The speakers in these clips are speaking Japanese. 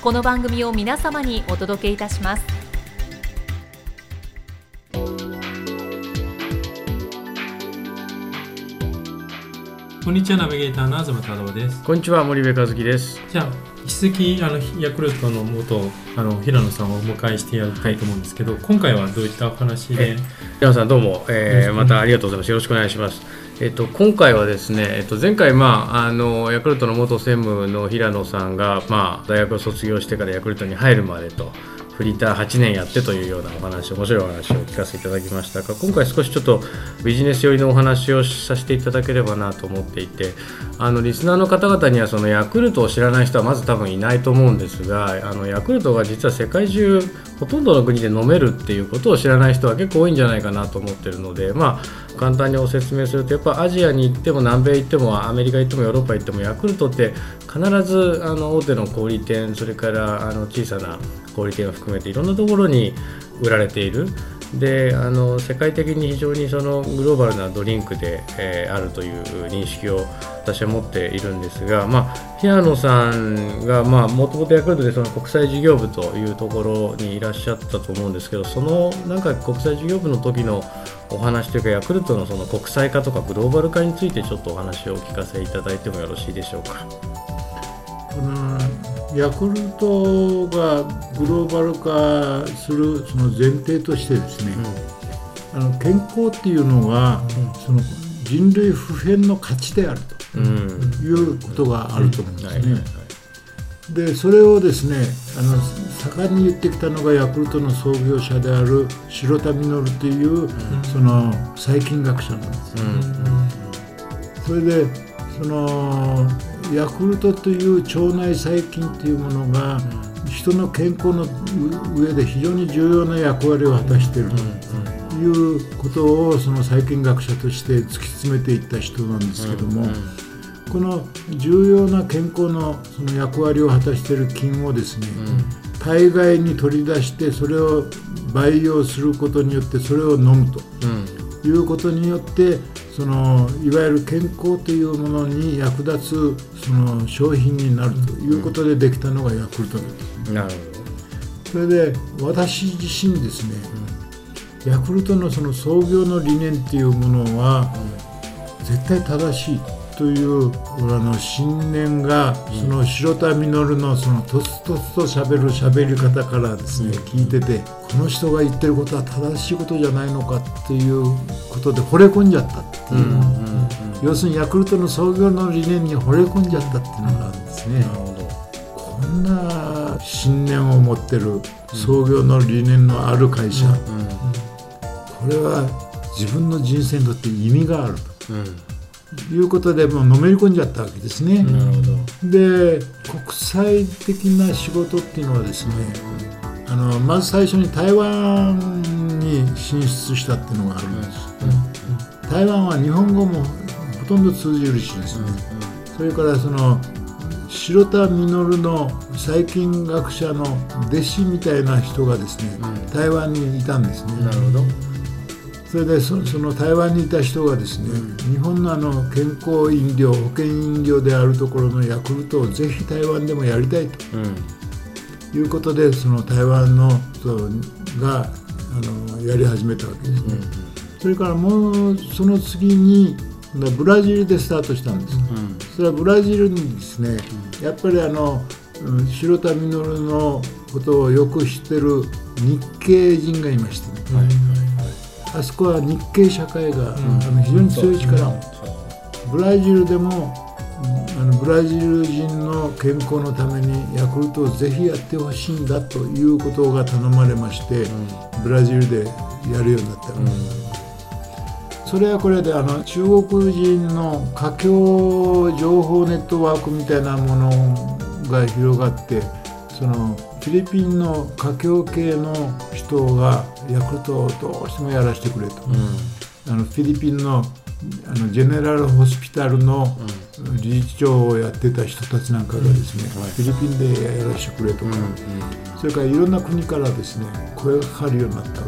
この番組を皆様にお届けいたします。こんにちはナビゲーターの東太郎です。こんにちは森部和樹です。じゃあ引き続きあのヤクルトの元あの平野さんをお迎えしてやりたいと思うんですけど今回はどういったお話で？平野さんどうも、えー、またありがとうございます。よろしくお願いします。えっと、今回はですね、えっと、前回、まあ、あのヤクルトの元専務の平野さんが、まあ、大学を卒業してからヤクルトに入るまでとフリーター8年やってというようなお話面白いお話を聞かせていただきましたが今回少しちょっとビジネス寄りのお話をさせていただければなと思っていてあのリスナーの方々にはそのヤクルトを知らない人はまず多分いないと思うんですがあのヤクルトが実は世界中ほとんどの国で飲めるっていうことを知らない人は結構多いんじゃないかなと思ってるのでまあ簡単にご説明するとやっぱアジアに行っても南米行ってもアメリカ行ってもヨーロッパ行ってもヤクルトって必ずあの大手の小売店それからあの小さな小売店を含めていろんなところに売られているであの世界的に非常にそのグローバルなドリンクで、えー、あるという認識を私は持っているんですが、まあ、平野さんがもともとヤクルトでその国際事業部というところにいらっしゃったと思うんですけどそのなんか国際事業部の時のお話というかヤクルトのその国際化とかグローバル化についてちょっとお話をお聞かせいただいてもよろしいでしょうか。ヤクルトがグローバル化するその前提としてですね、うん、あの健康っていうのが、うん、その人類普遍の価値であるということがあると思うんですね。でそれをですねあの盛んに言ってきたのがヤクルトの創業者である白田稔という、うん、その細菌学者なんですよ、それでそのヤクルトという腸内細菌というものが人の健康の上で非常に重要な役割を果たしているということをその細菌学者として突き詰めていった人なんですけどもこの重要な健康のその役割を果たしている菌をですね体外に取り出してそれを培養することによってそれを飲むということによってそのいわゆる健康というものに役立つその商品になるということでできたのがヤクルトなんです、なるほど。それで私自身ですね、うん、ヤクルトのその創業の理念っていうものは絶対正しいというあの信念がその白田稔のそのとつとつとしゃべるしゃべり方からですね聞いててこの人が言ってることは正しいことじゃないのかっていうことで惚れ込んじゃったっていう,、要するにヤクルトの創業の理念に惚れ込んじゃったっていうのがあるんですね。こんな信念を持ってる創業の理念のある会社、これは自分の人生にとって意味があると。いうことでもうのめり込んじゃったわけですね。なるほどで国際的な仕事っていうのはですね、あのまず最初に台湾に進出したっていうのがあるんです。台湾は日本語もほとんど通じるしですね、それからその白田稔の細菌学者の弟子みたいな人がですね、台湾にいたんですね。なるほどそれでその台湾にいた人がですね、うん、日本のあの健康飲料保険飲料であるところのヤクルトをぜひ台湾でもやりたいと、うん、いうことでその台湾の人があのやり始めたわけですね、うん、それからもうその次にブラジルでスタートしたんです、それはブラジルにですねやっぱりあの白田稔のことをよく知ってる日系人がいましてね、はいはいあそこは日系社会が、ん。あの非常に強い力。をブラジルでもうんあのブラジル人の健康のためにヤクルトをぜひやってほしいんだということが頼まれまして、ブラジルでやるようになった、それはこれであの中国人の華僑情報ネットワークみたいなものが広がってそのフィリピンの華僑系の人がヤクルトをどうしてもやらせてくれと。あのフィリピンのあのジェネラルホスピタルの理事長をやってた人たちなんかがですね、フィリピンでやらせてくれとか、それからいろんな国からですね声がかかるようになった。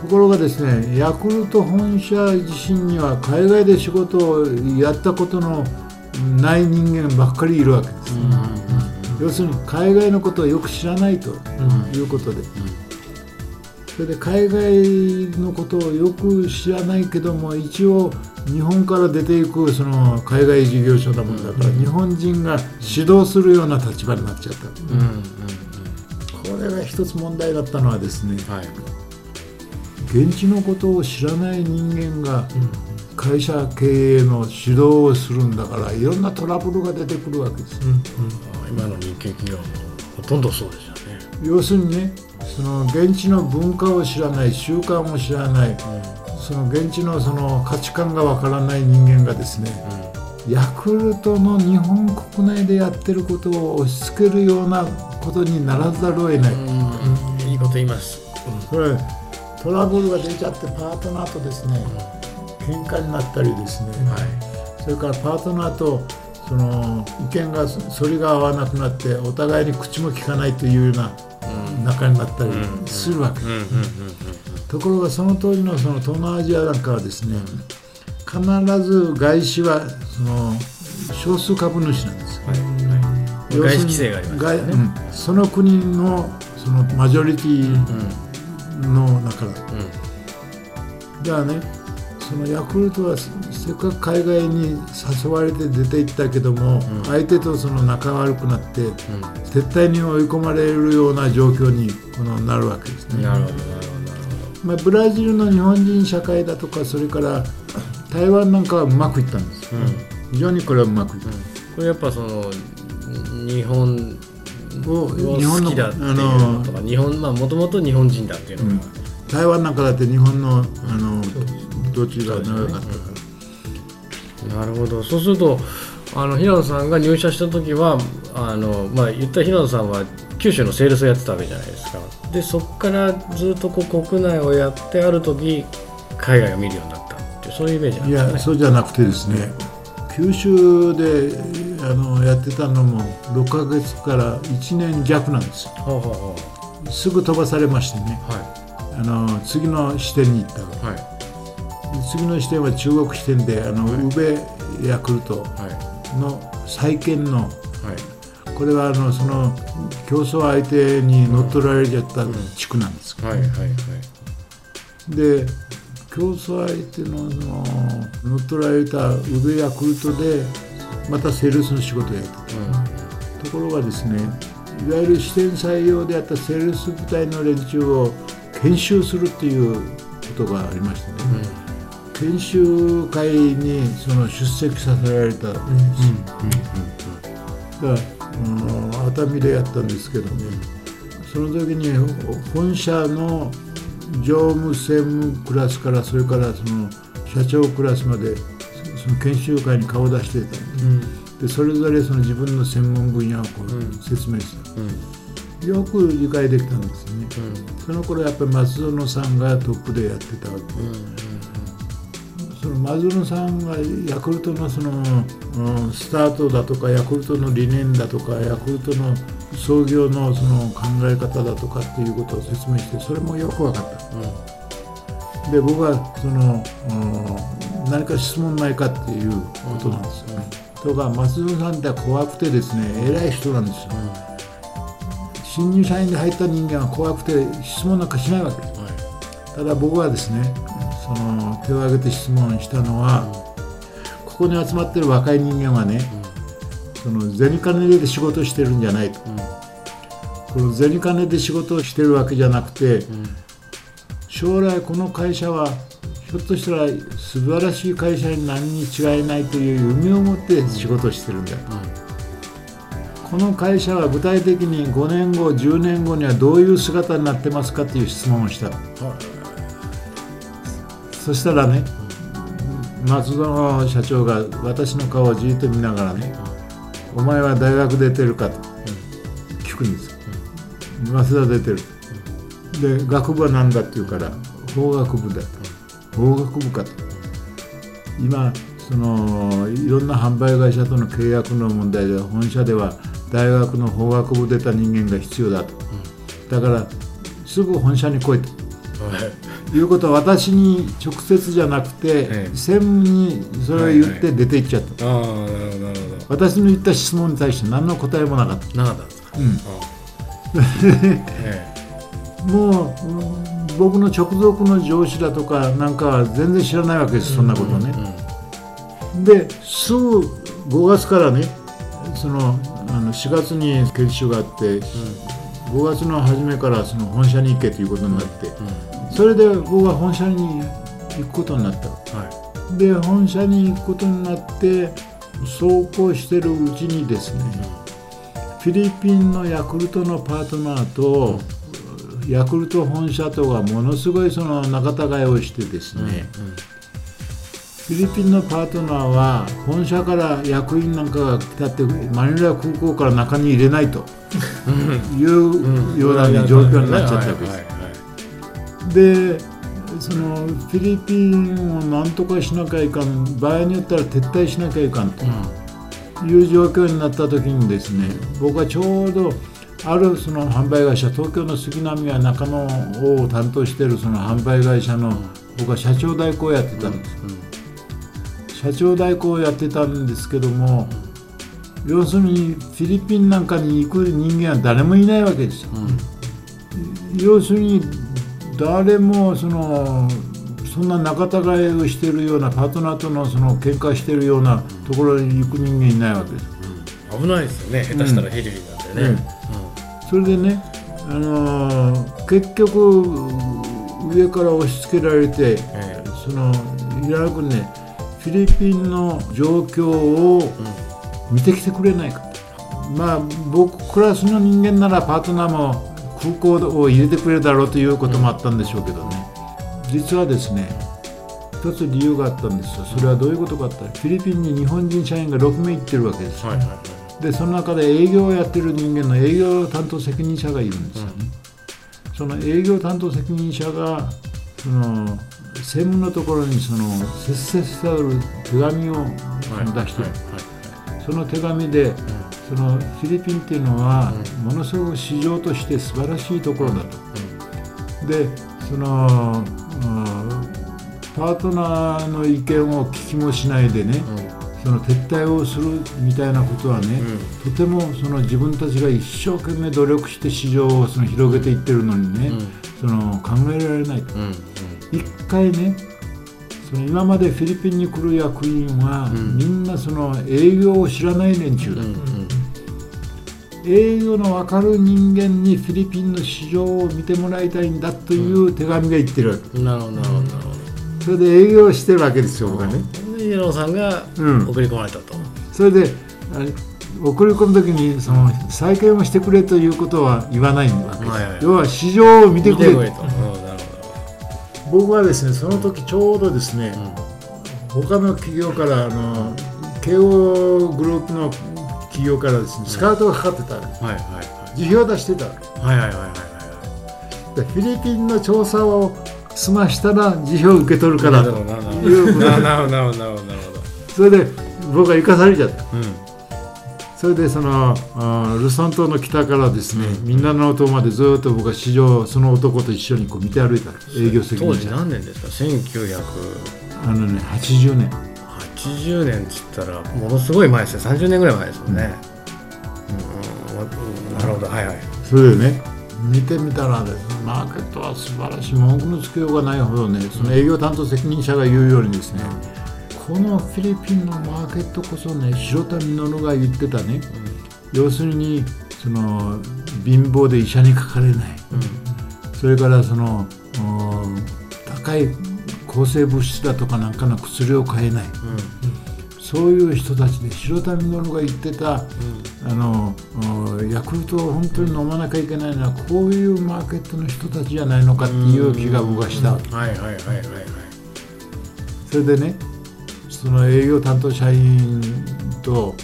ところがですねヤクルト本社自身には海外で仕事をやったことのない人間ばっかりいるわけです、要するに海外のことをよく知らないということで、それで海外のことをよく知らないけども一応日本から出ていくその海外事業所だもんだから、日本人が指導するような立場になっちゃった、うん。うん。これが一つ問題だったのはですねはい。現地のことを知らない人間が会社経営の指導をするんだからいろんなトラブルが出てくるわけです、あ今の日系企業もほとんどそうですよね。要するにねその現地の文化を知らない習慣を知らない、その現地のその価値観がわからない人間がですね、ヤクルトの日本国内でやってることを押し付けるようなことにならざるを得ない、うん。いいこと言います。これトラブルが出ちゃってパートナーとですね喧嘩になったりですね、はそれからパートナーとその意見が反りが合わなくなってお互いに口も聞かないというような仲になったりするわけ、ところがその当時のその東南アジアなんかはですね、必ず外資はその少数株主なんですよ。はい。はい外資規制がありますからね。外うん。その国のそのマジョリティの中だ、じゃあねそのヤクルトはせせっかく海外に誘われて出て行ったけども、相手とその仲悪くなって、撤退に追い込まれるような状況にこのなるわけですね。なるほどなるほどなるまあ、ブラジルの日本人社会だとかそれから 台湾なんかはうまくいったんです、非常にこれはうまくいった、これやっぱその日本を好きだっていうあののとか日本まあもともと日本人だっていうのが、台湾なんかだって日本のあの統治が長かったか。ら、なるほど。そうするとあの平野さんが入社した時はあの、まあ、言ったら平野さんは九州のセールスをやってたわけじゃないですか。でそこからずっとこう国内をやってある時海外を見るようになったっていうそういうイメージなんいですかねやそうじゃなくてですね九州であのやってたのも6ヶ月から1年弱なんですよ。ほうほうほすぐ飛ばされましてね。うはあの次の支店に行ったわいはい次の支店は中国支店であの宇部ヤクルトはい。の再建のはい。これはあのその競争相手に乗っ取られちゃった地区なんです、はいはいはい。で競争相手のその乗っ取られた宇部ヤクルトでまたセールスの仕事をやってたところがですねいわゆる支店採用であったセールス部隊の連中を研修するっていうことがありましてね、研修会にその出席させられた。わけです、が、うん、熱海でやったん。ですけどねその時に本社の常務専務クラスからそれからその社長クラスまでそその研修会に顔を出していたん。ですでそれぞれその自分の専門分野をこう説明した、よく理解できたん。ですね、その頃やっぱり松園さん。がトップでやってたわけで、その松園さんがヤクルトのその、うんスタートだとかヤクルトの理念だとかヤクルトの創業のその考え方だとかっていうことを説明してそれもよく分かった、で僕はその、うん何か質問ないかっていうことなんですよね、とか松園さんって怖くてですね偉い人なんですよ、新入社員で入った人間は怖くて質問なんかしないわけ。ただ僕はですねその手を挙げて質問したのは、ここに集まってる若い人間はね、その銭金で仕事してるんじゃないと、この銭金で仕事をしてるわけじゃなくて、将来この会社はひょっとしたら素晴らしい会社に何に違いないという夢を持って仕事をしてるんだ、この会社は具体的に5年後10年後にはどういう姿になってますかっていう質問をした、そしたらね松園社長が私の顔をじっと見ながらね「お前は大学出てるか?」と聞くんです早稲田出てる。で学部は何だって言うから法学部だと。法学部かと。今そのいろんな販売会社との契約の問題で本社では大学の法学部出た人間が必要だと、だからすぐ本社に来いと。いうことは私に直接じゃなくて、ええ。専務にそれを言って出て行っちゃった、ああなるほど。なるほ私の言った質問に対して何の答えもなかった、どなかったんですか？うん。えもううん僕の直属の上司だとかなんかは全然知らないわけです、そんなことね、ですぐ5月からねそのあの4月に研修があって、5月の初めからその本社に行けということになって、それで僕は本社に行くことになった。はで本社に行くことになってそうこうしてるうちにですね、フィリピンのヤクルトのパートナーと、ヤクルト本社とがものすごいその仲違いをしてですね、フィリピンのパートナーは本社から役員なんかが来たってマニラ空港から中に入れないというような、ね状況になっちゃったわけです。でそのフィリピンをなんとかしなきゃいかん場合によったら撤退しなきゃいかんという状況になった時にですね僕はちょうどあるその販売会社東京の杉並や中野を担当しているその販売会社の僕は社長代行をやってたんです、社長代行をやってたんですけども要するにフィリピンなんかに行く人間は誰もいないわけですよ、要するに誰もそのそんな仲違いをしているようなパートナーとのその喧嘩しているようなところに行く人間いないわけです。危ないですよね。下手したらフィリピンなんでね、それでね、あのー結局上から押し付けられて、えその平野君ねフィリピンの状況を見てきてくれないか。と、まあ僕クラスの人間ならパートナーも空港を入れてくれるだろうということもあったんでしょうけどね、実はですね一つ理由があったんですよ。それはどういうことかってフィリピンに日本人社員が6名行ってるわけですよ、はいはいはい。でその中で営業をやってる人間の営業担当責任者がいるんですよ。ね、その営業担当責任者がその専務のところにその切々たる手紙を出してる、その手紙でそのフィリピンっていうのはものすごく市場として素晴らしいところだと、でその、パートナーの意見を聞きもしないでね、その撤退をするみたいなことはね、とてもその自分たちが一生懸命努力して市場をその広げていってるのにね、その考えられないと。うんうん一回ねその今までフィリピンに来る役員は、みんなその営業を知らない連中だ、うんうん営業の分かる人間にフィリピンの市場を見てもらいたいんだという手紙が言ってる。わけ、なるほど。なるほどなるほどそれで営業をしてるわけですよ僕は。ね、でイエローさん。がうん。送り込まれたと、それで送り込む時にその再建をしてくれということは言わないわけ。です、はいはい。要は市場を見てくれ。と、僕はですねその時ちょうどですね、他の企業からあの慶応グループの企業からですねスカウトがかかってた、どはいはいは辞表を出してたいはいはいはいはいはでフィリピンの調査を済ましたら辞表を受け取るからということなるほどなるほどなるほど。なるほどそれで僕は生かされちゃった。うんそれでそのあルソン島の北からですね、みんなの島までずっと僕は市場その男と一緒にこう見て歩いた営業責当時何年ですか？1980あのね80年。年っつったらものすごい前ですよ。30年ぐらい前ですもんね、うん。うん。なるほど。はいはい。それでね。見てみたらですねマーケットは素晴らしい。文句のつけようがないほどねその営業担当責任者が言うようにですねこのフィリピンのマーケットこそね白田稔が言ってたね、要するにその貧乏で医者にかかれない、それからその高い抗生物質だとかなんかの薬を買えない、そういう人たちで白田稔が言ってた、あのヤクルトを本当に飲まなきゃいけないのはこういうマーケットの人たちじゃないのかっていう気が僕はした。はいはいはいはい。それでねその営業担当社員と、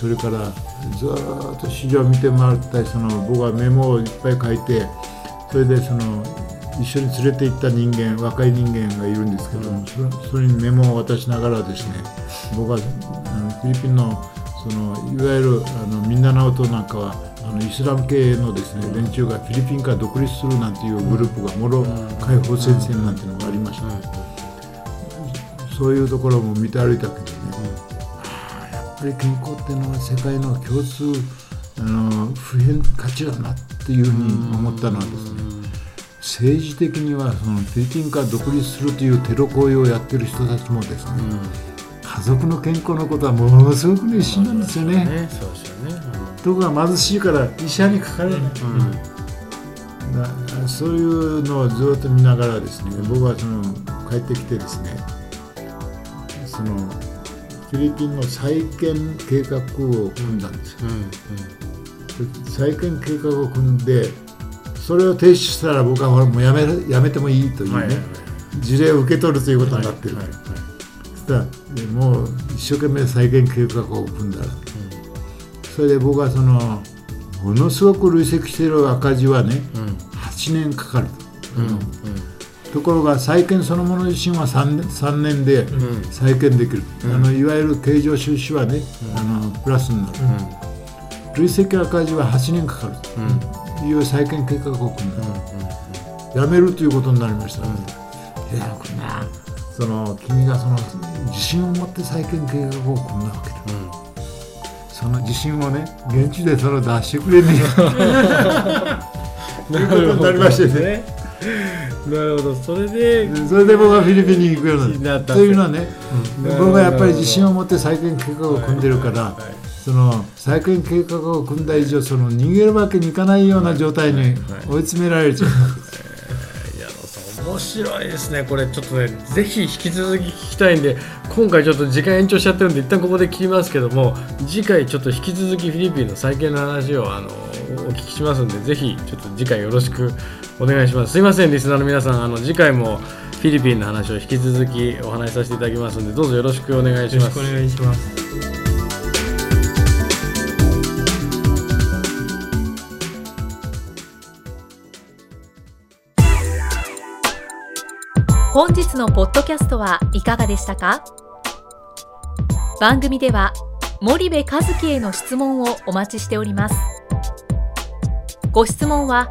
それからずっと市場を見て回ったりその僕はメモをいっぱい書いてそれでその一緒に連れて行った人間若い人間がいるんですけども、そそれにメモを渡しながらですね僕はあのフィリピンのそのいわゆるあのミンダナオ島なんかはあのイスラム系のですね連中がフィリピンから独立するなんていうグループがモロ解放戦線なんていうのがありました、そういうところも見て歩いたけどね、あやっぱり健康っていうのは世界の共通あの普遍価値だなっていうふうに思ったのはですね、政治的にはそのフィリピンから独立するというテロ行為をやってる人たちもですね、うん、家族の健康のことはものすごく熱心なんですよね。ねそうですよね、うん、とこが貧しいから医者にかかれない、うん、そういうのをずっと見ながらですね僕はその帰ってきてですねそのフィリピンの再建計画を組んだんですよ。再建計画を組んでそれを提出したら僕はもうやめやめてもいいというね、事例を受け取るということになってる、はいはもう一生懸命再建計画を組んだら、うん、それで僕はそのものすごく累積している赤字はね、うん、8年かかると、ところが債券そのもの自身は 3, 3年で債券できる、うん、あのいわゆる経常収支はね、あのプラスになる、累積赤字は8年かかると。いう再建計画を組んだ、うんうん、やめるということになりました、ね、いや君なその君がその自信を持って再建計画を組んだわけだ、その自信をね現地でそれを出してくれねえと いうことになりましてね なるほど。それでそれで僕はフィリピンに行くようになったというのはね、うん、僕はやっぱり自信を持って再建計画を組んでるから、その再建計画を組んだ以上その逃げるわけにいかないような状態に追い詰められちゃう、面白いですね、これ。ちょっとね、ぜひ引き続き聞きたいんで、今回ちょっと時間延長しちゃってるんで、一旦ここで切りますけども、次回ちょっと引き続きフィリピンの再建の話をあのお聞きしますんで、ぜひちょっと次回よろしくお願いします。すいません、リスナーの皆さん、あの次回もフィリピンの話を引き続きお話しさせていただきますんで、どうぞよろしくお願いします。よろしくお願いします。本日のポッドキャストはいかがでしたか？番組では森部和樹への質問をお待ちしておりますご質問は